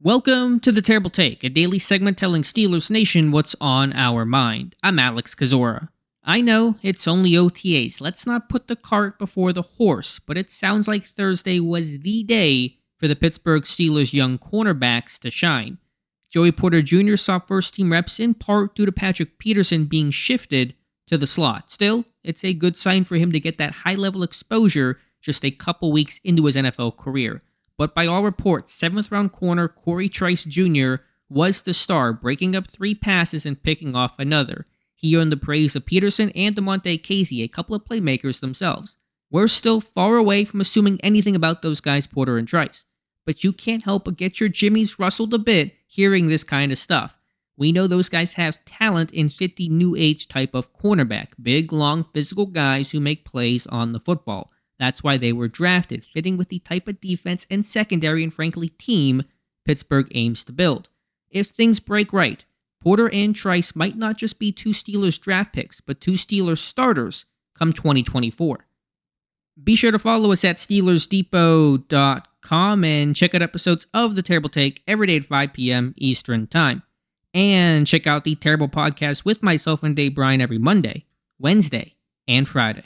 Welcome to the Terrible Take, a daily segment telling Steelers Nation what's on our mind. I'm Alex Kozora. I know it's only OTAs. Let's not put the cart before the horse, but it sounds like Thursday was the day for the Pittsburgh Steelers young cornerbacks to shine. Joey Porter Jr. saw first team reps in part due to Patrick Peterson being shifted to the slot. Still, it's a good sign for him to get that high level exposure just a couple weeks into his NFL career. But by all reports, seventh round corner Corey Trice Jr. was the star, breaking up three passes and picking off another. He earned the praise of Peterson and Damontae Kazee, a couple of playmakers themselves. We're still far away from assuming anything about those guys, Porter and Trice. But you can't help but get your jimmies rustled a bit hearing this kind of stuff. We know those guys have talent and fit the new age type of cornerback big, long, physical guys who make plays on the football. That's why they were drafted, fitting with the type of defense and secondary and frankly team Pittsburgh aims to build. If things break right, Porter and Trice might not just be two Steelers draft picks, but two Steelers starters come 2024. Be sure to follow us at SteelersDepot.com and check out episodes of The Terrible Take every day at 5 p.m. Eastern Time. And check out the Terrible Podcast with myself and Dave Bryan every Monday, Wednesday, and Friday.